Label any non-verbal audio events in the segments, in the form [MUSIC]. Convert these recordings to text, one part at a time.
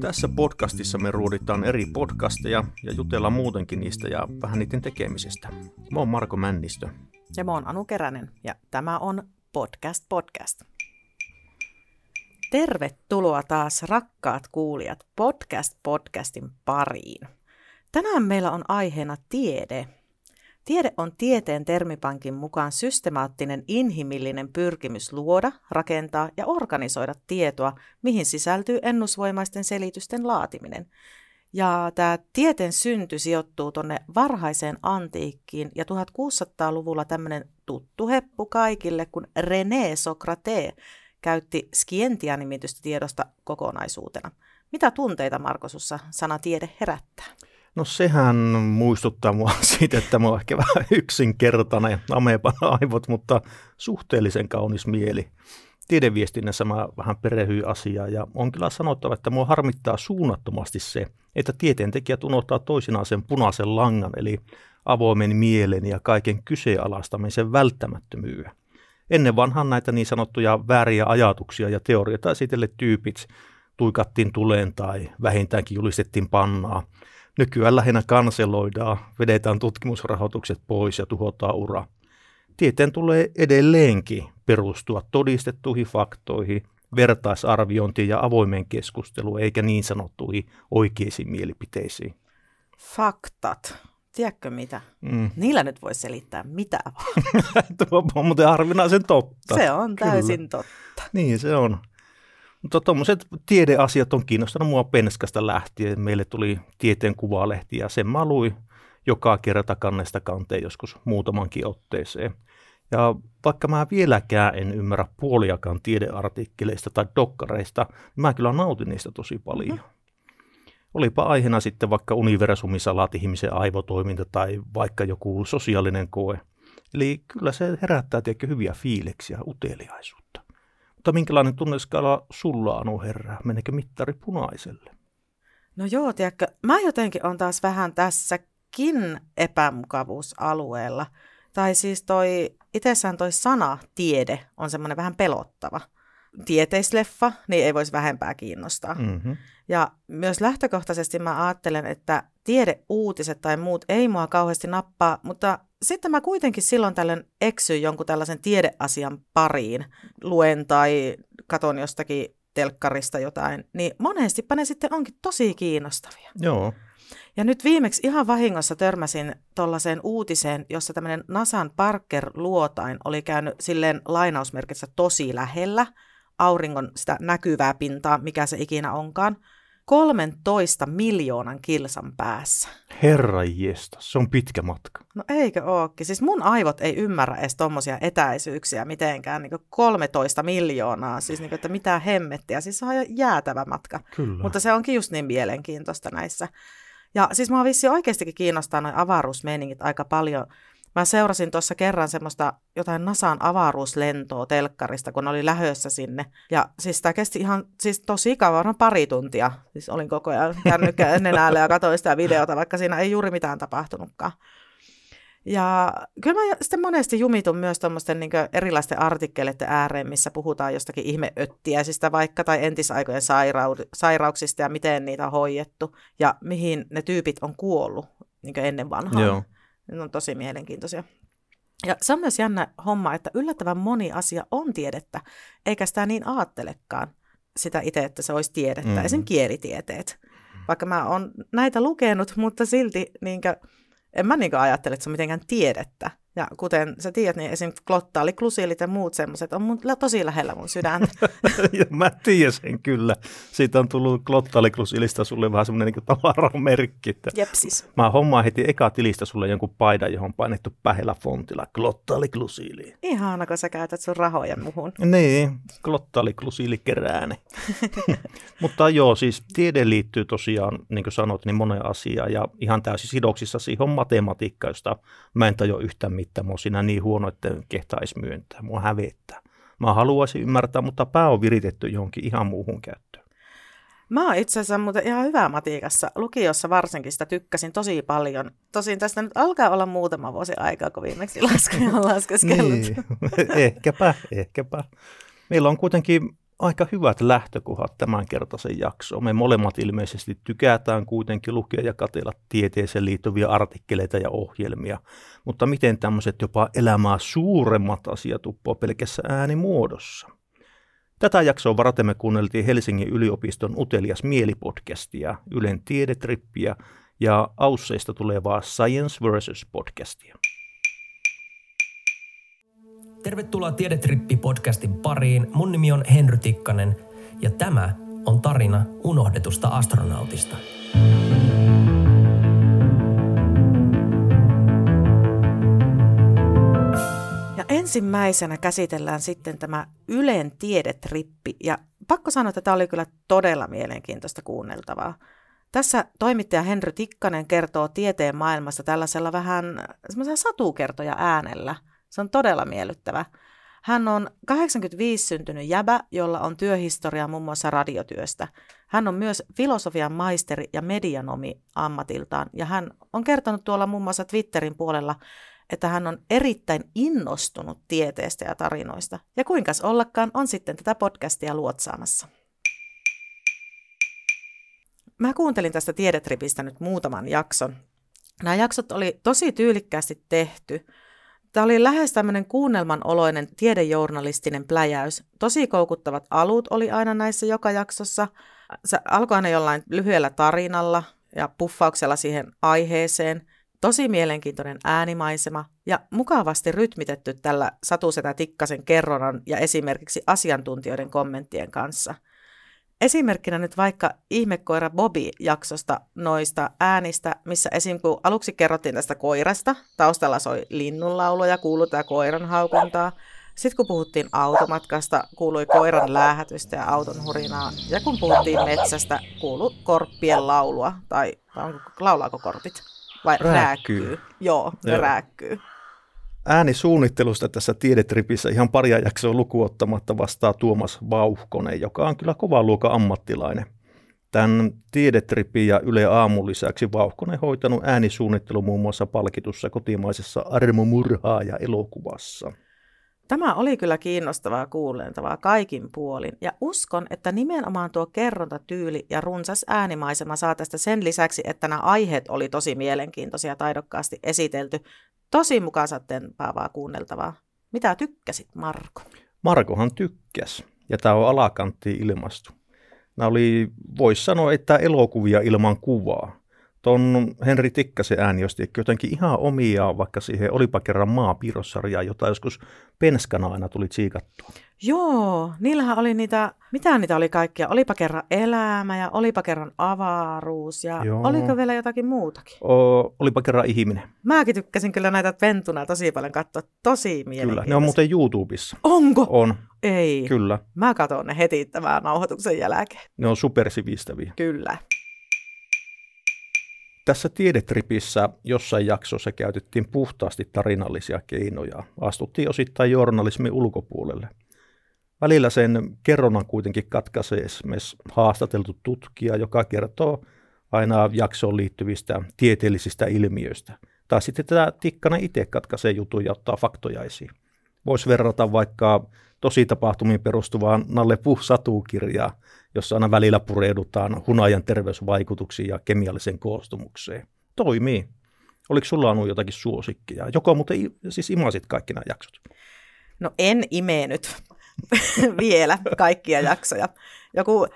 Tässä podcastissa me ruuditaan eri podcasteja ja jutellaan muutenkin niistä ja vähän niiden tekemisestä. Mä oon Marko Männistö. Ja mä oon Anu Keränen ja tämä on Podcast Podcast. Tervetuloa taas rakkaat kuulijat Podcast Podcastin pariin. Tänään meillä on aiheena tiede. Tiede on tieteen termipankin mukaan systemaattinen inhimillinen pyrkimys luoda, rakentaa ja organisoida tietoa, mihin sisältyy ennusvoimaisten selitysten laatiminen. Ja tämä tieteen synty sijoittuu tuonne varhaiseen antiikkiin ja 1600-luvulla tämmöinen tuttu heppu kaikille, kun René Socrates käytti Scientia-nimitystä tiedosta kokonaisuutena. Mitä tunteita, Marko, sussa sana tiede herättää? No sehän muistuttaa mua [LAUGHS] siitä, että mä oon ehkä vähän yksinkertainen amepan aivot, mutta suhteellisen kaunis mieli. Tiedeviestinnässä mä vähän perehyin asiaa ja on kyllä sanottava, että mua harmittaa suunnattomasti se, että tieteentekijät unohtaa toisinaan sen punaisen langan, eli avoimen mielen ja kaiken kyseenalaistamisen välttämättömyyden. Ennen vanhan näitä niin sanottuja vääriä ajatuksia ja teorioita esitelleet tyypit tuikattiin tuleen tai vähintäänkin julistettiin pannaa. Nykyään lähinnä kanseloidaan, vedetään tutkimusrahoitukset pois ja tuhotaan ura. Tieteen tulee edelleenkin perustua todistettuihin faktoihin, vertaisarviointiin ja avoimeen keskusteluun, eikä niin sanottuihin oikeisiin mielipiteisiin. Faktat. Tiedätkö mitä? Mm. Niillä nyt voi selittää mitä [LAUGHS] Tuo on muuten harvinaisen totta. Se on täysin Kyllä. totta. Niin se on. Mutta tuommoiset tiedeasiat on kiinnostanut mua penskasta lähtien. Meille tuli tieteen kuvalehti ja sen mä luin joka kerta kannesta kanteen joskus muutamankin otteeseen. Ja vaikka mä vieläkään en ymmärrä puoliakaan tiedeartikkeleista tai dokkareista, niin mä kyllä nautin niistä tosi paljon. Mm-hmm. Olipa aiheena sitten vaikka universumisalat, ihmisen aivotoiminta tai vaikka joku sosiaalinen koe. Eli kyllä se herättää tietenkin hyviä fiiliksiä, uteliaisuutta. Mutta minkälainen tunneskala sulla, Anu Herra? Menekö mittari punaiselle? No joo, tiedätkö, mä jotenkin on taas vähän tässäkin epämukavuusalueella. Tai siis toi, itsessään toi sana tiede on semmoinen vähän pelottava. Tieteisleffa, niin ei voisi vähempää kiinnostaa. Mm-hmm. Ja myös lähtökohtaisesti mä ajattelen, että tiedeuutiset tai muut ei mua kauheasti nappaa, mutta sitten mä kuitenkin silloin tällöin eksyn jonkun tällaisen tiedeasian pariin, luen tai katon jostakin telkkarista jotain, niin monesti ne sitten onkin tosi kiinnostavia. Joo. Ja nyt viimeksi ihan vahingossa törmäsin tuollaiseen uutiseen, jossa tämmöinen Nasan Parker-luotain oli käynyt silleen lainausmerkissä tosi lähellä auringon sitä näkyvää pintaa, mikä se ikinä onkaan. 13 miljoonan kilsan päässä. Herra jesta, se on pitkä matka. No eikö ookin? Siis mun aivot ei ymmärrä edes tommosia etäisyyksiä mitenkään. Niin 13 miljoonaa, siis niin kuin, että mitä hemmettiä. Siis se on jäätävä matka. Kyllä. Mutta se onkin just niin mielenkiintoista näissä. Ja siis mä vissi oikeastikin kiinnostaa noin avaruusmeningit aika paljon. Mä seurasin tuossa kerran semmoista jotain Nasan avaruuslentoa telkkarista, kun oli lähössä sinne. Ja siis tämä kesti ihan siis tosi kauan, pari tuntia. Siis olin koko ajan [LAUGHS] kännykkä nenällä ja katsoin sitä videota, vaikka siinä ei juuri mitään tapahtunutkaan. Ja kyllä mä sitten monesti jumitun myös tuommoisten niin erilaisten artikkeleiden ääreen, missä puhutaan jostakin ihmeöttiäisistä vaikka tai entisaikojen sairau- sairauksista ja miten niitä on hoidettu ja mihin ne tyypit on kuollut niin ennen vanhaa. Joo. Ne on tosi mielenkiintoisia. Ja se on myös jännä homma, että yllättävän moni asia on tiedettä, eikä sitä niin aattelekaan sitä itse, että se olisi tiedettä, mm-hmm. esim. kielitieteet. Vaikka mä oon näitä lukenut, mutta silti niinkö, en mä niinkö ajattele, että se on mitenkään tiedettä. Ja kuten sä tiedät, niin esim. klottaali, klusiilit ja muut semmoiset on mun, tosi lähellä mun sydäntä. [LAUGHS] ja mä tiedän sen kyllä. Siitä on tullut klotaaliklusiilista sulle vähän semmoinen niin tavaramerkki. Että Jepsis. Mä hommaan heti eka tilistä sulle jonkun paidan, johon painettu pähellä fontilla klotaaliklusiili. Ihana, kun sä käytät sun rahoja muhun. Niin, klotaaliklusiili kerääne. [LAUGHS] Mutta joo, siis tiede liittyy tosiaan, niin kuin sanot, niin moneen asiaan ja ihan täysin sidoksissa siihen on matematiikka, josta mä en tajua yhtään mitään mitään. Mä oon siinä niin huono, että kehtaisi myöntää. Mua hävettää. Mä haluaisin ymmärtää, mutta pää on viritetty johonkin ihan muuhun käyttöön. Mä oon itse asiassa muuten ihan hyvä matikassa. Lukiossa varsinkin sitä tykkäsin tosi paljon. Tosin tästä nyt alkaa olla muutama vuosi aikaa, kun viimeksi laskuja on [LAUGHS] laskeskellut. Niin, [LAUGHS] ehkäpä, ehkäpä. Meillä on kuitenkin aika hyvät lähtökohdat tämänkertaisen jaksoon. Me molemmat ilmeisesti tykätään kuitenkin lukea ja katella tieteeseen liittyviä artikkeleita ja ohjelmia, mutta miten tämmöiset jopa elämää suuremmat asiat uppoo pelkässä äänimuodossa? Tätä jaksoa varten me kuunneltiin Helsingin yliopiston Utelias mielipodcastia, Ylen tiedetrippiä ja Ausseista tulevaa Science vs. podcastia. Tervetuloa Tiedetrippi-podcastin pariin. Mun nimi on Henry Tikkanen ja tämä on tarina unohdetusta astronautista. Ja ensimmäisenä käsitellään sitten tämä Ylen tiedetrippi. Ja pakko sanoa, että tämä oli kyllä todella mielenkiintoista kuunneltavaa. Tässä toimittaja Henry Tikkanen kertoo tieteen maailmasta tällaisella vähän satukertoja äänellä – se on todella miellyttävä. Hän on 85 syntynyt jäbä, jolla on työhistoria muun muassa radiotyöstä. Hän on myös filosofian maisteri ja medianomi ammatiltaan, ja hän on kertonut tuolla muun muassa Twitterin puolella, että hän on erittäin innostunut tieteestä ja tarinoista. Ja kuinkas ollakaan on sitten tätä podcastia luotsaamassa. Mä kuuntelin tästä tiedetripistä nyt muutaman jakson. Nämä jaksot oli tosi tyylikkäästi tehty. Tämä oli lähes tämmöinen kuunnelman oloinen tiedejournalistinen pläjäys. Tosi koukuttavat alut oli aina näissä joka jaksossa. Se alkoi aina jollain lyhyellä tarinalla ja puffauksella siihen aiheeseen. Tosi mielenkiintoinen äänimaisema ja mukavasti rytmitetty tällä Satusetä Tikkasen kerronnan ja esimerkiksi asiantuntijoiden kommenttien kanssa – Esimerkkinä nyt vaikka Ihmekoira Bobby-jaksosta noista äänistä, missä esim. kun aluksi kerrottiin tästä koirasta, taustalla soi linnunlaulu ja kuului tämä koiran haukuntaa. Sitten kun puhuttiin automatkasta, kuului koiran läähätystä ja auton hurinaa. Ja kun puhuttiin metsästä, kuului korppien laulua. Tai, laulaako korpit? Vai rääkkyy? rääkkyy. Joo, Joo. rääkkyy. Äänisuunnittelusta tässä tiedetripissä ihan paria jaksoa lukuottamatta vastaa Tuomas Vauhkonen, joka on kyllä kova luokan ammattilainen. Tämän tiedetripin ja Yle Aamun lisäksi Vauhkonen hoitanut äänisuunnittelu muun muassa palkitussa kotimaisessa Armo Murhaa ja elokuvassa. Tämä oli kyllä kiinnostavaa kuulentavaa kaikin puolin, ja uskon, että nimenomaan tuo kerrontatyyli ja runsas äänimaisema saa tästä sen lisäksi, että nämä aiheet oli tosi mielenkiintoisia ja taidokkaasti esitelty, tosi mukaansatteenpaavaa kuunneltavaa. Mitä tykkäsit, Marko? Markohan tykkäs, ja tämä on alakantti ilmastu. Nämä oli, voisi sanoa, että elokuvia ilman kuvaa ton Henri Tikkasen josti jotenkin ihan omia vaikka siihen olipa kerran maapiirrossarjaa, jota joskus penskana aina tuli tsiikattua. Joo, niillähän oli niitä, mitä niitä oli kaikkia? Olipa kerran elämä ja olipa kerran avaruus ja Joo. oliko vielä jotakin muutakin? O, olipa kerran ihminen. Mäkin tykkäsin kyllä näitä pentuna tosi paljon katsoa, tosi mielenkiintoisia. Kyllä, ne on muuten YouTubessa. Onko? On. Ei. Kyllä. Mä katson ne heti tämän nauhoituksen jälkeen. Ne on supersivistäviä. Kyllä. Tässä tiedetripissä jossain jaksossa käytettiin puhtaasti tarinallisia keinoja. Astuttiin osittain journalismin ulkopuolelle. Välillä sen kerronnan kuitenkin katkaisee esimerkiksi haastateltu tutkija, joka kertoo aina jaksoon liittyvistä tieteellisistä ilmiöistä. Tai sitten tätä Tikkanen itse katkaisee jutun ja ottaa faktoja esiin. Voisi verrata vaikka tosi tapahtumiin perustuvaan Nalle Puh-satukirjaa, jossa aina välillä pureudutaan hunajan terveysvaikutuksiin ja kemialliseen koostumukseen. Toimii. Oliko sulla Anu jotakin suosikkia? Joko muuten siis imasit kaikki nämä jaksot? No en imenyt [LAUGHS] vielä kaikkia jaksoja. Joku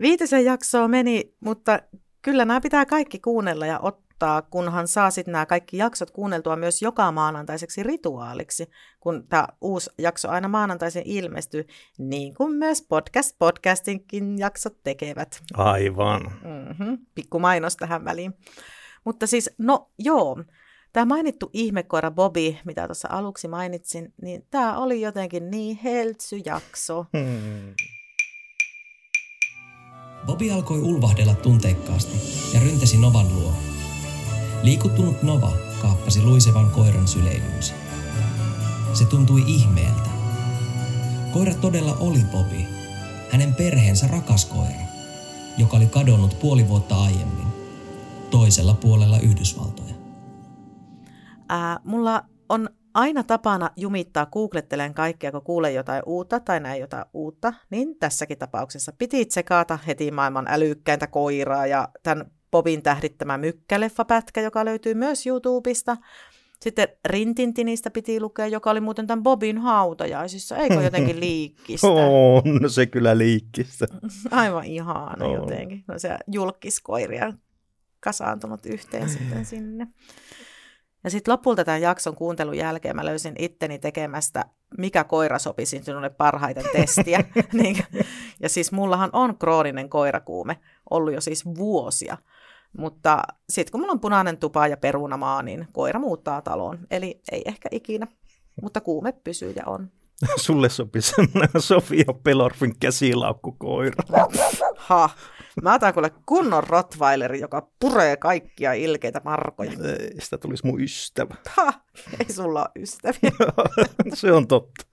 viitisen jaksoa meni, mutta kyllä nämä pitää kaikki kuunnella ja ottaa kunhan saa sitten nämä kaikki jaksot kuunneltua myös joka maanantaiseksi rituaaliksi, kun tämä uusi jakso aina maanantaisin ilmestyy, niin kuin myös podcast podcastinkin jaksot tekevät. Aivan. Mm-hmm. Pikku mainos tähän väliin. Mutta siis, no joo, tämä mainittu ihmekoira Bobby, mitä tuossa aluksi mainitsin, niin tämä oli jotenkin niin heltsy jakso. Hmm. Bobby alkoi ulvahdella tunteikkaasti ja ryntäsi Novan luo. Liikuttunut Nova kaappasi luisevan koiran syleilyynsä. Se tuntui ihmeeltä. Koira todella oli Bobby, hänen perheensä rakas koira. joka oli kadonnut puoli vuotta aiemmin, toisella puolella Yhdysvaltoja. Ää, mulla on aina tapana jumittaa googlettelen kaikkea, kun kuulee jotain uutta tai näin jotain uutta, niin tässäkin tapauksessa piti tsekata heti maailman älykkäintä koiraa ja tämän Bobin tähdittämä mykkäleffapätkä, joka löytyy myös YouTubesta. Sitten Rintintinistä piti lukea, joka oli muuten tämän Bobin hautajaisissa. Eikö jotenkin liikkistä? [LAUGHS] On se kyllä liikkistä. [LAUGHS] Aivan ihana on. jotenkin. No se julkiskoiria kasaantunut yhteen sitten sinne. Ja sitten lopulta tämän jakson kuuntelun jälkeen mä löysin itteni tekemästä Mikä koira sopisi sinulle parhaiten testiä. [LAUGHS] [LAUGHS] Niin, ja siis mullahan on krooninen koirakuume ollut jo siis vuosia. Mutta sitten kun mulla on punainen tupa ja perunamaa, niin koira muuttaa taloon. Eli ei ehkä ikinä, mutta kuume pysyy ja on. [LAUGHS] Sulle sopii semmoinen Sofia Pelorfin käsilaukkukoira. Ha, mä otan kuule kunnon rottweileri, joka puree kaikkia ilkeitä markoja. Ei, sitä tulisi mun ystävä. Ha, ei sulla ole ystäviä. [LAUGHS] Se on totta.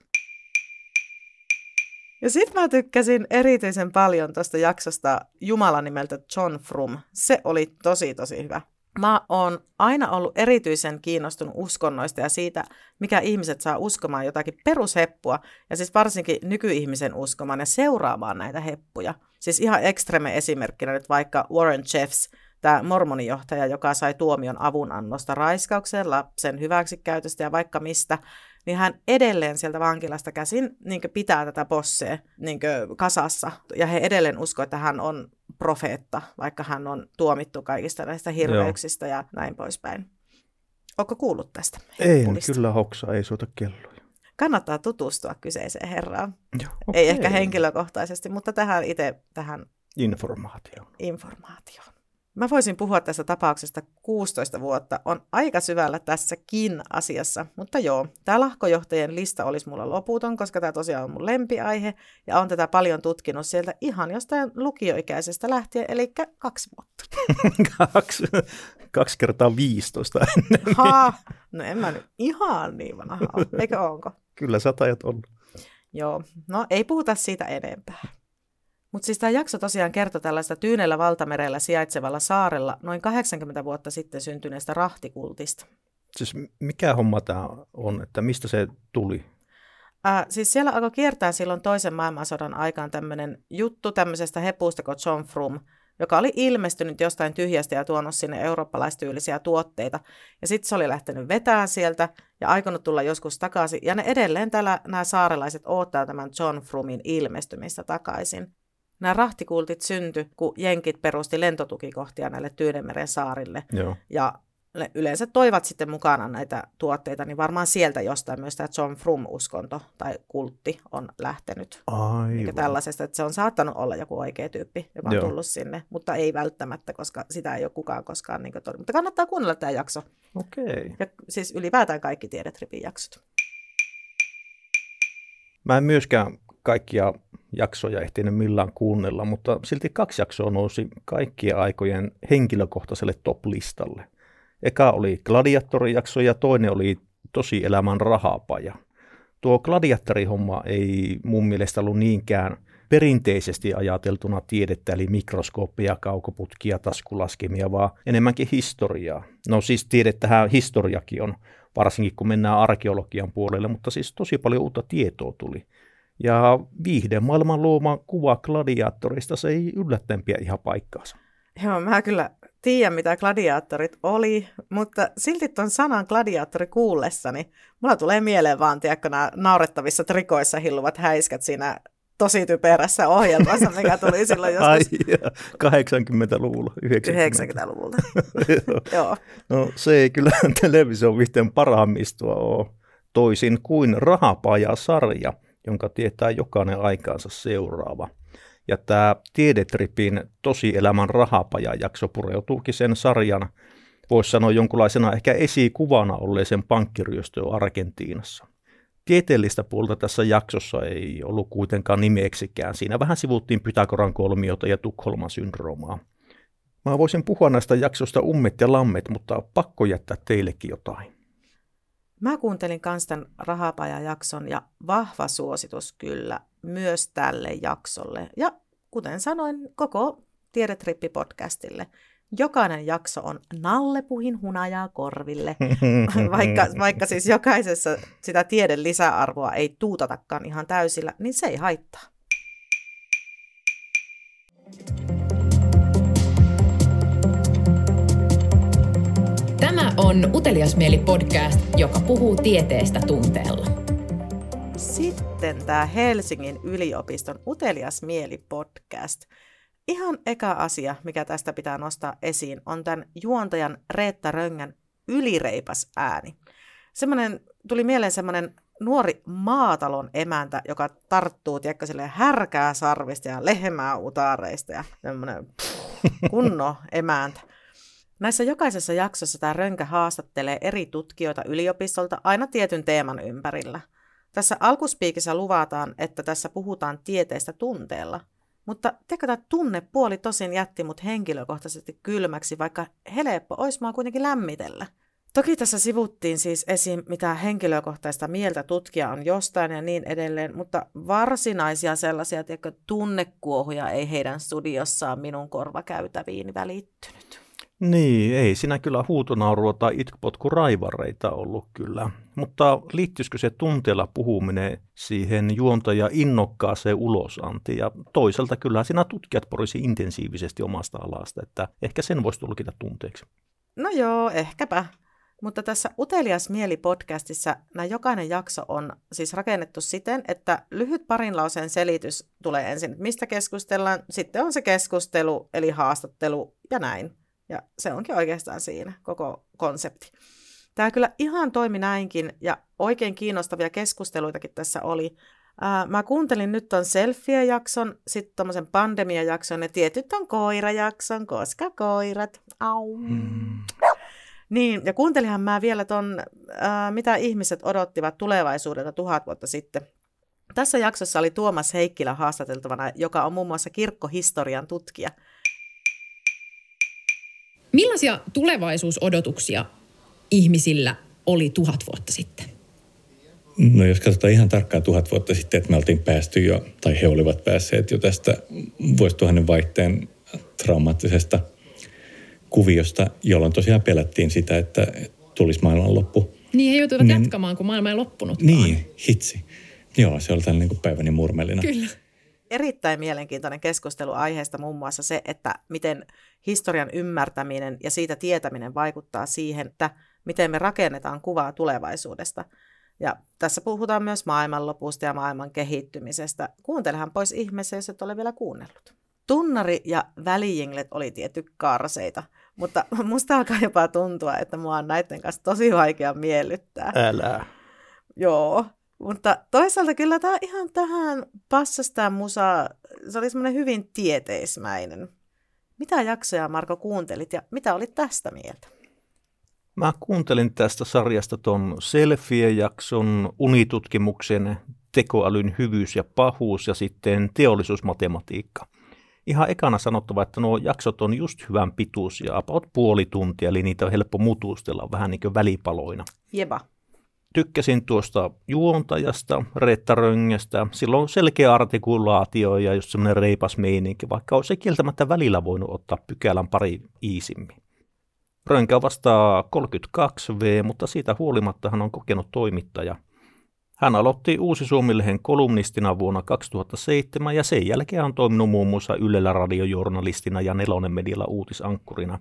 Ja sitten mä tykkäsin erityisen paljon tuosta jaksosta Jumala nimeltä John Frum. Se oli tosi tosi hyvä. Mä oon aina ollut erityisen kiinnostunut uskonnoista ja siitä, mikä ihmiset saa uskomaan jotakin perusheppua, ja siis varsinkin nykyihmisen uskomaan ja seuraamaan näitä heppuja. Siis ihan ekstreme esimerkkinä nyt vaikka Warren Jeffs, tämä mormonijohtaja, joka sai tuomion avunannosta raiskauksen, lapsen hyväksikäytöstä ja vaikka mistä, niin hän edelleen sieltä vankilasta käsin niin pitää tätä bossia niin kasassa. Ja he edelleen uskoo, että hän on profeetta, vaikka hän on tuomittu kaikista näistä hirveyksistä Joo. ja näin poispäin. Onko kuullut tästä? Ei, kyllä hoksa, ei soita kelloja. Kannattaa tutustua kyseiseen herraan. Joo, okay. Ei ehkä henkilökohtaisesti, mutta tähän itse tähän informaatioon. informaatioon. Mä voisin puhua tästä tapauksesta 16 vuotta. On aika syvällä tässäkin asiassa, mutta joo, tämä lahkojohtajien lista olisi mulla loputon, koska tämä tosiaan on mun lempiaihe ja on tätä paljon tutkinut sieltä ihan jostain lukioikäisestä lähtien, eli kaksi vuotta. [LAUGHS] kaksi, kaksi kertaa 15 ennen. [LAUGHS] Ha, no en mä nyt ihan niin vanha eikö onko? Kyllä sä on. Joo, no ei puhuta siitä enempää. Mutta siis tämä jakso tosiaan kertoo tällaista Tyynellä valtamerellä sijaitsevalla saarella noin 80 vuotta sitten syntyneestä rahtikultista. Siis mikä homma tämä on, että mistä se tuli? Äh, siis siellä alkoi kiertää silloin toisen maailmansodan aikaan tämmöinen juttu tämmöisestä hepusta kuin John Frum, joka oli ilmestynyt jostain tyhjästä ja tuonut sinne eurooppalaistyylisiä tuotteita. Ja sitten se oli lähtenyt vetään sieltä ja aikonut tulla joskus takaisin. Ja ne edelleen täällä nämä saarelaiset odottaa tämän John Frumin ilmestymistä takaisin. Nämä rahtikultit syntyi, kun jenkit perusti lentotukikohtia näille Tyynemeren saarille. Joo. Ja ne yleensä toivat sitten mukana näitä tuotteita, niin varmaan sieltä jostain myös tämä John Frum-uskonto tai kultti on lähtenyt. Aivan. tällaisesta, että se on saattanut olla joku oikea tyyppi, joka on Joo. tullut sinne, mutta ei välttämättä, koska sitä ei ole kukaan koskaan niin todennut. Mutta kannattaa kuunnella tämä jakso. Okei. Okay. Ja siis ylipäätään kaikki Tiedetripin jaksot. Mä en myöskään kaikkia jaksoja ehtinyt millään kuunnella, mutta silti kaksi jaksoa nousi kaikkien aikojen henkilökohtaiselle top-listalle. Eka oli Gladiatori-jakso ja toinen oli tosi elämän rahapaja. Tuo gladiattorihomma ei mun mielestä ollut niinkään perinteisesti ajateltuna tiedettä, eli mikroskooppia, kaukoputkia, taskulaskemia, vaan enemmänkin historiaa. No siis tiedettähän historiakin on, varsinkin kun mennään arkeologian puolelle, mutta siis tosi paljon uutta tietoa tuli. Ja maailman luoma kuva gladiaattorista se ei yllättäen pidä ihan paikkaansa. Joo, mä kyllä tiedän, mitä gladiaattorit oli, mutta silti tuon sanan gladiaattori kuullessani, mulla tulee mieleen vaan, tiedätkö, nämä naurettavissa trikoissa hilluvat häiskät siinä tosi typerässä ohjelmassa, mikä tuli silloin [LAUGHS] joskus... Ai, 80-luvulla, 90. 90-luvulta. Joo. No se ei kyllä [LAUGHS] television vihteen parhaammistoa ole toisin kuin Rahapaja-sarja, jonka tietää jokainen aikaansa seuraava. Ja tämä Tiedetripin tosielämän rahapaja-jakso pureutuukin sen sarjan, voisi sanoa jonkunlaisena ehkä esikuvana olleeseen pankkiryöstöön Argentiinassa. Tieteellistä puolta tässä jaksossa ei ollut kuitenkaan nimeksikään. Siinä vähän sivuttiin Pythagoran kolmiota ja Tukholman syndroomaa. Mä voisin puhua näistä jaksosta ummet ja lammet, mutta pakko jättää teillekin jotain. Mä kuuntelin kans tämän rahapajajakson ja vahva suositus kyllä myös tälle jaksolle. Ja kuten sanoin, koko Tiedetrippi-podcastille. Jokainen jakso on nallepuhin hunajaa korville, [LAUGHS] vaikka, vaikka siis jokaisessa sitä tieden lisäarvoa ei tuutatakaan ihan täysillä, niin se ei haittaa. Tämä on Utelias mieli podcast, joka puhuu tieteestä tunteella. Sitten tämä Helsingin yliopiston Utelias mieli podcast. Ihan eka asia, mikä tästä pitää nostaa esiin, on tämän juontajan Reetta Röngän ylireipas ääni. Semmoinen, tuli mieleen semmoinen nuori maatalon emäntä, joka tarttuu, tiedätkö, härkää sarvista ja lehmää utareista ja semmoinen kunno emäntä. Näissä jokaisessa jaksossa tämä Rönkä haastattelee eri tutkijoita yliopistolta aina tietyn teeman ympärillä. Tässä alkuspiikissä luvataan, että tässä puhutaan tieteestä tunteella. Mutta tiedätkö, tämä tunnepuoli tosin jätti mut henkilökohtaisesti kylmäksi, vaikka helppo olisi mua kuitenkin lämmitellä. Toki tässä sivuttiin siis esim. mitä henkilökohtaista mieltä tutkija on jostain ja niin edelleen, mutta varsinaisia sellaisia tiedätkö, tunnekuohuja ei heidän studiossaan minun korvakäytäviin välittynyt. Niin, ei siinä kyllä huutonaurua tai raivareita ollut kyllä. Mutta liittyisikö se tunteella puhuminen siihen juontaja innokkaaseen ulosantiin? Ja toisaalta kyllä siinä tutkijat porisi intensiivisesti omasta alasta, että ehkä sen voisi tulkita tunteeksi. No joo, ehkäpä. Mutta tässä Utelias mieli-podcastissa nämä jokainen jakso on siis rakennettu siten, että lyhyt parin lauseen selitys tulee ensin, mistä keskustellaan, sitten on se keskustelu, eli haastattelu ja näin. Ja se onkin oikeastaan siinä koko konsepti. Tämä kyllä ihan toimi näinkin ja oikein kiinnostavia keskusteluitakin tässä oli. Ää, mä kuuntelin nyt ton selfie-jakson, sitten tommosen pandemia-jakson ja tietyt on koirajakson, koska koirat. Au. Hmm. Niin, ja kuuntelinhan mä vielä ton, ää, mitä ihmiset odottivat tulevaisuudelta tuhat vuotta sitten. Tässä jaksossa oli Tuomas Heikkilä haastateltavana, joka on muun muassa kirkkohistorian tutkija – Millaisia tulevaisuusodotuksia ihmisillä oli tuhat vuotta sitten? No jos katsotaan ihan tarkkaan tuhat vuotta sitten, että me oltiin päästy jo, tai he olivat päässeet jo tästä vuosituhannen vaihteen traumaattisesta kuviosta, jolloin tosiaan pelättiin sitä, että tulisi maailmanloppu. Niin, he joutuivat niin, jatkamaan, kun maailma ei loppunut. Niin, hitsi. Joo, se oli tällainen niin päiväni murmelina. Kyllä erittäin mielenkiintoinen keskustelu aiheesta muun muassa se, että miten historian ymmärtäminen ja siitä tietäminen vaikuttaa siihen, että miten me rakennetaan kuvaa tulevaisuudesta. Ja tässä puhutaan myös maailmanlopusta ja maailman kehittymisestä. Kuuntelehan pois ihmeessä, jos et ole vielä kuunnellut. Tunnari ja välijinglet oli tietty karseita, mutta [LAUGHS] musta alkaa jopa tuntua, että mua on näiden kanssa tosi vaikea miellyttää. Älä. Joo, mutta toisaalta kyllä tämä ihan tähän passasi tämä musa, se oli semmoinen hyvin tieteismäinen. Mitä jaksoja Marko kuuntelit ja mitä olit tästä mieltä? Mä kuuntelin tästä sarjasta ton Selfie-jakson, unitutkimuksen, tekoälyn hyvyys ja pahuus ja sitten teollisuusmatematiikka. Ihan ekana sanottava, että nuo jaksot on just hyvän pituisia, about puoli tuntia, eli niitä on helppo mutustella vähän niin kuin välipaloina. Jeba tykkäsin tuosta juontajasta, Reetta Röngästä. Sillä on selkeä artikulaatio ja just semmoinen reipas meininki, vaikka olisi kieltämättä välillä voinut ottaa pykälän pari iisimmin. Rönkä vastaa 32V, mutta siitä huolimatta hän on kokenut toimittaja. Hän aloitti Uusi Suomilehen kolumnistina vuonna 2007 ja sen jälkeen on toiminut muun muassa Ylellä radiojournalistina ja Nelonen medialla uutisankkurina.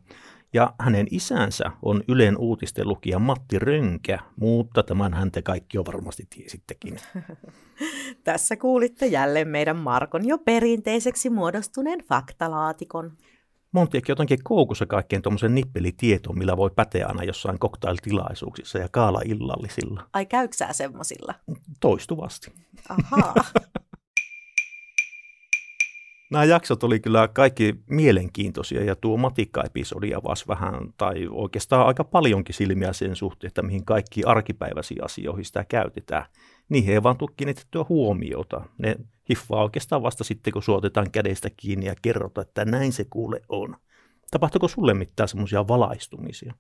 Ja hänen isänsä on Ylen uutisten lukija Matti Rönkä, mutta tämän hän te kaikki jo varmasti tiesittekin. [LAUGHS] Tässä kuulitte jälleen meidän Markon jo perinteiseksi muodostuneen faktalaatikon. Montiakin jotenkin koukussa kaikkeen tuommoisen nippelitietoon, millä voi päteä aina jossain koktailtilaisuuksissa ja kaala-illallisilla. Ai käyksää semmosilla? Toistuvasti. Ahaa. [LAUGHS] Nämä jaksot oli kyllä kaikki mielenkiintoisia ja tuo matikka-episodi avasi vähän tai oikeastaan aika paljonkin silmiä sen suhteen, että mihin kaikki arkipäiväisiin asioihin sitä käytetään. Niihin ei vaan tule kiinnitettyä huomiota. Ne hiffaa oikeastaan vasta sitten, kun suotetaan kädestä kiinni ja kerrotaan, että näin se kuule on. Tapahtuiko sulle mitään semmoisia valaistumisia?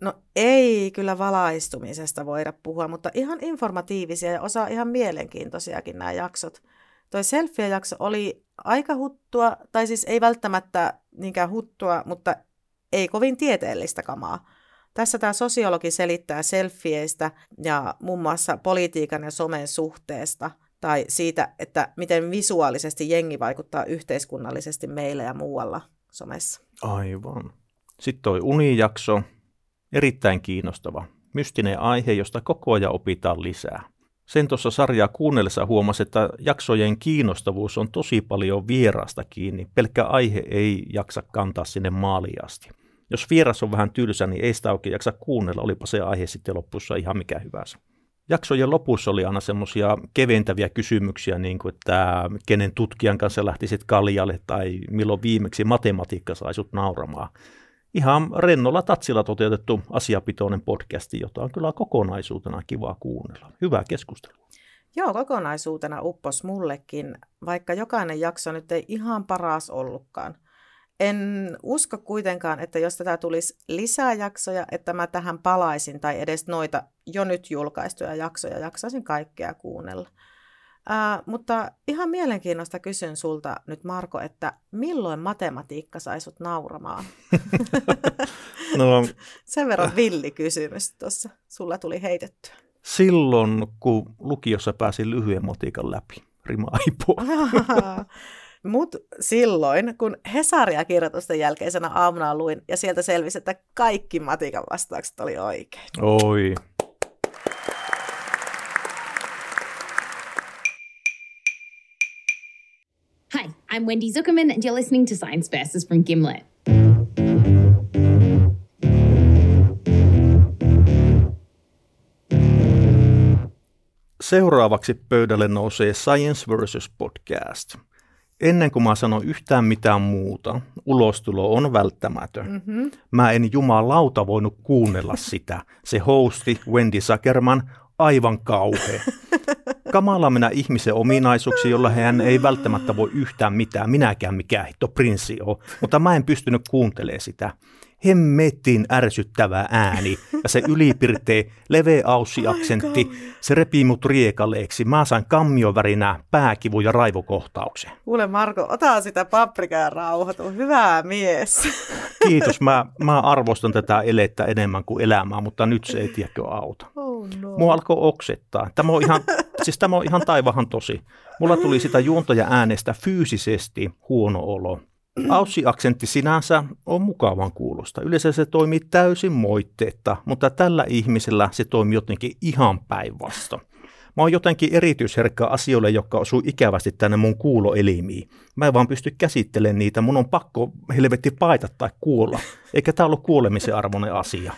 No ei kyllä valaistumisesta voida puhua, mutta ihan informatiivisia ja osa ihan mielenkiintoisiakin nämä jaksot. Toi selfie-jakso oli aika huttua, tai siis ei välttämättä niinkään huttua, mutta ei kovin tieteellistä kamaa. Tässä tämä sosiologi selittää selfieistä ja muun muassa politiikan ja somen suhteesta tai siitä, että miten visuaalisesti jengi vaikuttaa yhteiskunnallisesti meillä ja muualla somessa. Aivan. Sitten toi unijakso, erittäin kiinnostava. Mystinen aihe, josta koko ajan opitaan lisää. Sen tuossa sarjaa kuunnellessa huomasi, että jaksojen kiinnostavuus on tosi paljon vierasta kiinni. Pelkkä aihe ei jaksa kantaa sinne maaliin asti. Jos vieras on vähän tylsä, niin ei sitä oikein jaksa kuunnella, olipa se aihe sitten lopussa ihan mikä hyvänsä. Jaksojen lopussa oli aina semmoisia keventäviä kysymyksiä, niin kuin, että kenen tutkijan kanssa lähtisit kaljalle tai milloin viimeksi matematiikka saisut nauramaan. Ihan rennolla tatsilla toteutettu asiapitoinen podcasti, jota on kyllä kokonaisuutena kiva kuunnella. Hyvää keskustelua. Joo, kokonaisuutena uppos mullekin, vaikka jokainen jakso nyt ei ihan paras ollutkaan. En usko kuitenkaan, että jos tätä tulisi lisää jaksoja, että mä tähän palaisin tai edes noita jo nyt julkaistuja jaksoja jaksaisin kaikkea kuunnella. Ää, mutta ihan mielenkiinnosta kysyn sulta nyt Marko, että milloin matematiikka sai sut nauramaan? [LAUGHS] no, [LAUGHS] Sen verran villi kysymys tuossa sulla tuli heitettyä. Silloin, kun lukiossa pääsin lyhyen motiikan läpi. Rima. [LAUGHS] Mutta silloin, kun Hesaria kirjoitusten jälkeisenä aamuna luin, ja sieltä selvisi, että kaikki matikan vastaukset oli oikein. Oi. I'm Wendy Zuckerman, and you're listening to Science Versus from Gimlet. Seuraavaksi pöydälle nousee Science versus podcast – ennen kuin mä sanon yhtään mitään muuta, ulostulo on välttämätön. Mm-hmm. Mä en jumalauta voinut kuunnella sitä. Se hosti Wendy Zuckerman aivan kauhea. [LAUGHS] Kamala minä ihmisen ominaisuuksia, jolla hän ei välttämättä voi yhtään mitään, minäkään mikään hitto prinssi ole, mutta mä en pystynyt kuuntelemaan sitä hemmetin ärsyttävä ääni ja se ylipirtee leveä aussiaksentti, se repii mut riekaleeksi. Mä sain kammiovärinä pääkivu ja raivokohtauksen. Kuule Marko, ota sitä paprikaa rauhoitu. Hyvä mies. Kiitos, mä, mä arvostan tätä elettä enemmän kuin elämää, mutta nyt se ei tiedäkö auta. Oh no. Mua alkoi oksettaa. Tämä on ihan, siis tämä on ihan taivahan tosi. Mulla tuli sitä juontaja äänestä fyysisesti huono olo. Aussi-aksentti sinänsä on mukavan kuulosta. Yleensä se toimii täysin moitteetta, mutta tällä ihmisellä se toimii jotenkin ihan päinvastoin. Mä oon jotenkin erityisherkkä asioille, jotka osuu ikävästi tänne mun kuuloelimiin. Mä en vaan pysty käsittelemään niitä, mun on pakko helvetti paita tai kuolla. Eikä tää ollut kuolemisen arvoinen asia.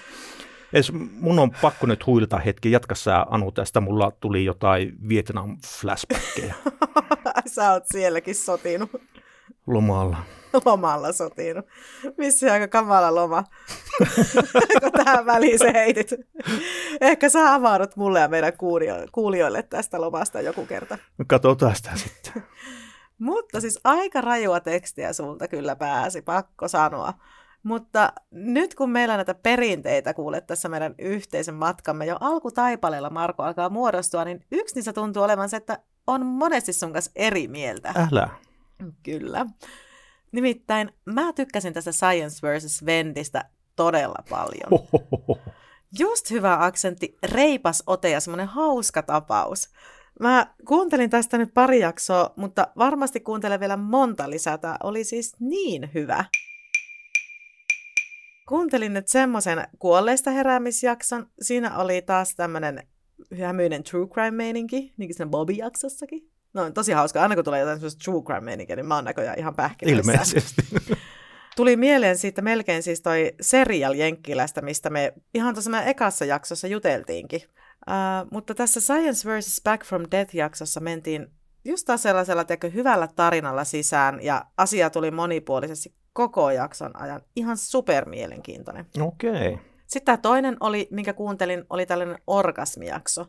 Edes mun on pakko nyt huilata hetki, jatka sä Anu tästä, mulla tuli jotain Vietnam flashbackeja. [LAUGHS] sä oot sielläkin sotinut. Lomalla. lomalla sotinut. Missä aika kamala loma, [LAUGHS] kun tähän väliin se heitit. Ehkä sä avaudut mulle ja meidän kuulijoille tästä lomasta joku kerta. No katsotaan sitä sitten. [LAUGHS] Mutta siis aika rajua tekstiä sulta kyllä pääsi, pakko sanoa. Mutta nyt kun meillä näitä perinteitä kuulet tässä meidän yhteisen matkamme jo alkutaipaleella Marko alkaa muodostua, niin yksi niistä tuntuu olevan se, että on monesti sun kanssa eri mieltä. Älä. Kyllä. Nimittäin mä tykkäsin tästä Science vs. Vendistä todella paljon. Just hyvä aksentti, reipas ote ja semmoinen hauska tapaus. Mä kuuntelin tästä nyt pari jaksoa, mutta varmasti kuuntelen vielä monta lisää. Tämä oli siis niin hyvä. Kuuntelin nyt semmoisen kuolleista heräämisjakson. Siinä oli taas tämmöinen hämyinen true crime-meininki, niin kuin siinä Bobby-jaksossakin. No tosi hauska. Aina kun tulee jotain semmoista true crime niin mä oon näköjään ihan pähkinöissä. Ilmeisesti. [LAUGHS] Tuli mieleen siitä melkein siis toi serial Jenkkilästä, mistä me ihan tuossa meidän ekassa jaksossa juteltiinkin. Uh, mutta tässä Science vs. Back from Death-jaksossa mentiin just taas sellaisella tiedätkö, hyvällä tarinalla sisään ja asia tuli monipuolisesti koko jakson ajan. Ihan supermielenkiintoinen. Okei. Okay. Sitten tämä toinen oli, minkä kuuntelin, oli tällainen orgasmijakso.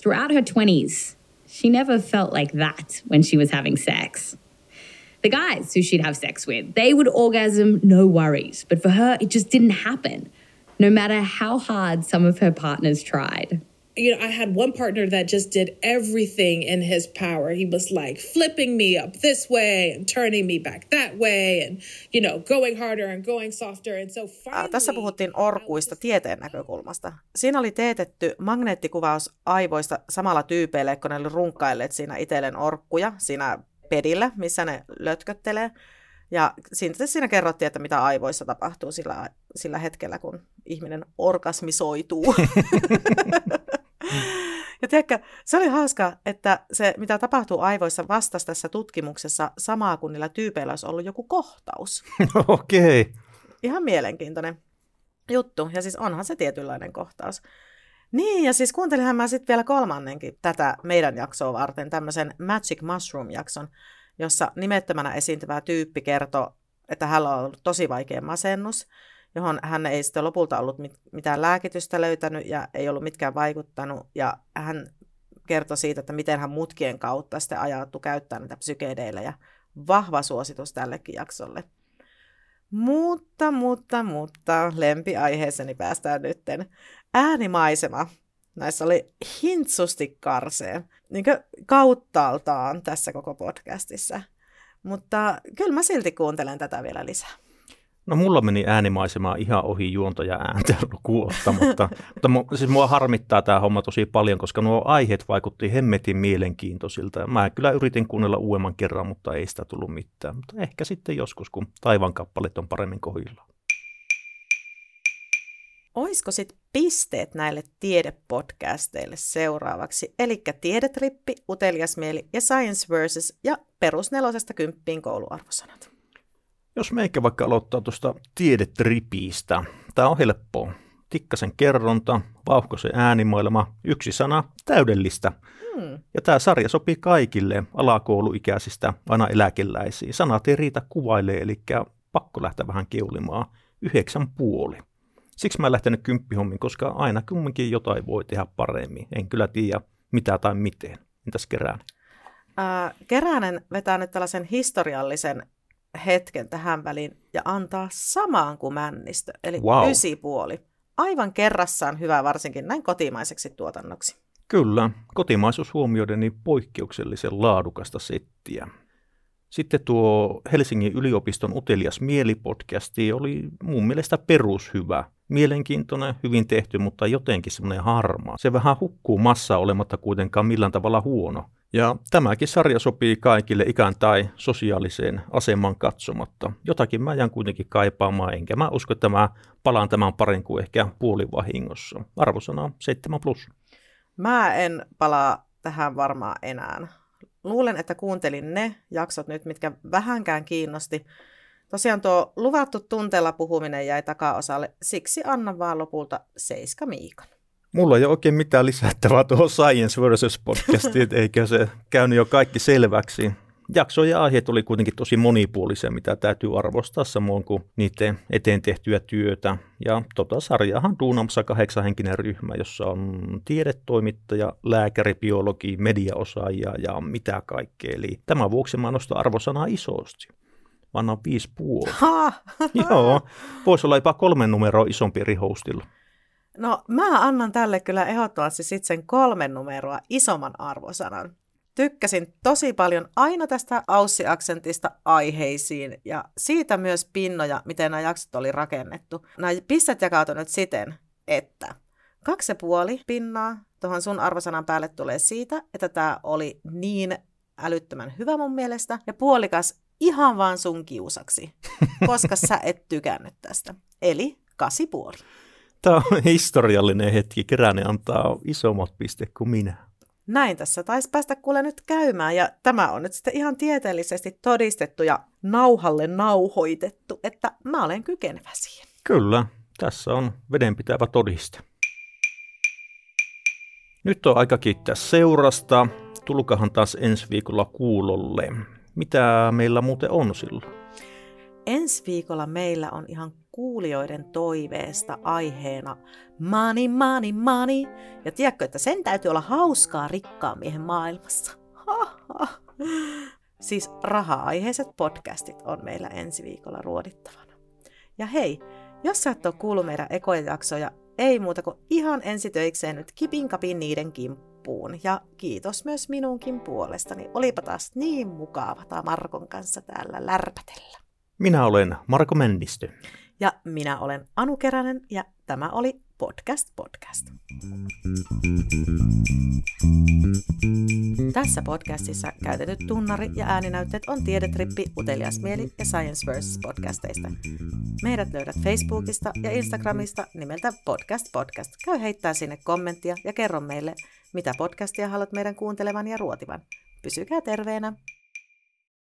Throughout her 20s, she never felt like that when she was having sex. The guys who she'd have sex with, they would orgasm, no worries. But for her, it just didn't happen, no matter how hard some of her partners tried. You know, I had one partner that just did everything in his power. He was like flipping me up this way and turning me back that way and, you know, going harder and going softer. And so finally, Tässä puhuttiin orkuista tieteen näkökulmasta. Siinä oli teetetty magneettikuvaus aivoista samalla tyypeille, kun ne oli runkkailleet siinä itselleen orkkuja siinä pedillä, missä ne lötköttelee. Ja siinä, siinä kerrottiin, että mitä aivoissa tapahtuu sillä, sillä hetkellä, kun ihminen orgasmisoituu. [LAUGHS] ja tiedätkö, se oli hauska, että se, mitä tapahtuu aivoissa vastasi tässä tutkimuksessa samaa kuin niillä tyypeillä olisi ollut joku kohtaus. [LAUGHS] Okei. Okay. Ihan mielenkiintoinen juttu. Ja siis onhan se tietynlainen kohtaus. Niin, ja siis kuuntelinhan mä sitten vielä kolmannenkin tätä meidän jaksoa varten, tämmöisen Magic Mushroom-jakson, jossa nimettömänä esiintyvä tyyppi kertoo, että hänellä on ollut tosi vaikea masennus, johon hän ei sitten lopulta ollut mit- mitään lääkitystä löytänyt ja ei ollut mitkään vaikuttanut. Ja hän kertoi siitä, että miten hän mutkien kautta sitten ajautui käyttämään näitä ja vahva suositus tällekin jaksolle. Mutta, mutta, mutta, lempiaiheeseeni päästään nytten. Äänimaisema. Näissä oli hintsusti karseen, niin kauttaaltaan tässä koko podcastissa. Mutta kyllä mä silti kuuntelen tätä vielä lisää. No mulla meni äänimaisemaa ihan ohi juonta ja ääntä lukuotta, mutta, mutta mu, siis mua harmittaa tämä homma tosi paljon, koska nuo aiheet vaikutti hemmetin mielenkiintoisilta. Mä kyllä yritin kuunnella uudemman kerran, mutta ei sitä tullut mitään. Mutta ehkä sitten joskus, kun taivan kappalet on paremmin kohillaan. Oisko sitten pisteet näille tiedepodcasteille seuraavaksi? Eli Tiedetrippi, Utelias mieli ja Science Versus ja perusnelosesta kymppiin kouluarvosanat. Jos meikä vaikka aloittaa tuosta tiedetripiistä. Tämä on helppoa. Tikkasen kerronta, vauhkoisen äänimaailma, yksi sana, täydellistä. Hmm. Ja tämä sarja sopii kaikille alakouluikäisistä aina eläkeläisiin. Sanat ei riitä kuvailee, eli pakko lähteä vähän keulimaan. Yhdeksän puoli. Siksi mä en lähtenyt kymppihommiin, koska aina kumminkin jotain voi tehdä paremmin. En kyllä tiedä mitä tai miten. Entäs Kerään? Äh, Keränen vetää nyt tällaisen historiallisen hetken tähän väliin ja antaa samaan kuin Männistö, eli wow. puoli. Aivan kerrassaan hyvä varsinkin näin kotimaiseksi tuotannoksi. Kyllä, kotimaisuus huomioiden niin poikkeuksellisen laadukasta settiä. Sitten tuo Helsingin yliopiston Utelias mielipodcasti oli mun mielestä perushyvä. Mielenkiintoinen, hyvin tehty, mutta jotenkin semmoinen harmaa. Se vähän hukkuu massa olematta kuitenkaan millään tavalla huono. Ja tämäkin sarja sopii kaikille ikään tai sosiaaliseen asemaan katsomatta. Jotakin mä jään kuitenkin kaipaamaan, enkä mä usko, että mä palaan tämän parin kuin ehkä puolivahingossa. Arvosana 7 plus. Mä en palaa tähän varmaan enää. Luulen, että kuuntelin ne jaksot nyt, mitkä vähänkään kiinnosti. Tosiaan tuo luvattu tunteella puhuminen jäi takaosalle, siksi annan vaan lopulta Seiska Miikan. Mulla ei ole oikein mitään lisättävää tuohon Science versus podcastiin, eikä se käynyt jo kaikki selväksi. Jakso ja aiheet oli kuitenkin tosi monipuolisia, mitä täytyy arvostaa samoin kuin niiden eteen tehtyä työtä. Ja tota sarjahan duunamassa kahdeksanhenkinen ryhmä, jossa on tiedetoimittaja, lääkäri, biologi, mediaosaajia ja mitä kaikkea. Eli tämän vuoksi mä nostan arvosanaa isosti. Mä annan viisi puoli. Joo, voisi olla jopa kolme numeroa isompi eri hostilla. No mä annan tälle kyllä ehdottomasti sitten sen kolmen numeroa isomman arvosanan. Tykkäsin tosi paljon aina tästä Aussi-aksentista aiheisiin ja siitä myös pinnoja, miten nämä jaksot oli rakennettu. Nämä pistet jakautuneet siten, että kaksi ja puoli pinnaa tuohon sun arvosanan päälle tulee siitä, että tämä oli niin älyttömän hyvä mun mielestä, ja puolikas ihan vaan sun kiusaksi, [LAUGHS] koska sä et tykännyt tästä. Eli kasi puoli. Tämä on historiallinen hetki. Keränen antaa isommat piste kuin minä. Näin tässä taisi päästä kuule nyt käymään ja tämä on nyt sitten ihan tieteellisesti todistettu ja nauhalle nauhoitettu, että mä olen kykenevä siihen. Kyllä, tässä on vedenpitävä todiste. Nyt on aika kiittää seurasta. Tulkahan taas ensi viikolla kuulolle. Mitä meillä muuten on silloin? Ensi viikolla meillä on ihan kuulijoiden toiveesta aiheena money, money, money. Ja tiedätkö, että sen täytyy olla hauskaa rikkaan miehen maailmassa. Siis raha-aiheiset podcastit on meillä ensi viikolla ruodittavana. Ja hei, jos sä et ole kuullut meidän ekoja jaksoja, ei muuta kuin ihan ensitöikseen nyt kipin kapin niiden kimppuun. Ja kiitos myös minunkin puolestani. Olipa taas niin mukavaa Markon kanssa täällä lärpätellä. Minä olen Marko Männistö. Ja minä olen Anu Keränen ja tämä oli Podcast Podcast. Tässä podcastissa käytetyt tunnari- ja ääninäytteet on Tiedetrippi, Utelias mieli ja Science Versus podcasteista. Meidät löydät Facebookista ja Instagramista nimeltä Podcast Podcast. Käy heittää sinne kommenttia ja kerro meille, mitä podcastia haluat meidän kuuntelevan ja ruotivan. Pysykää terveenä!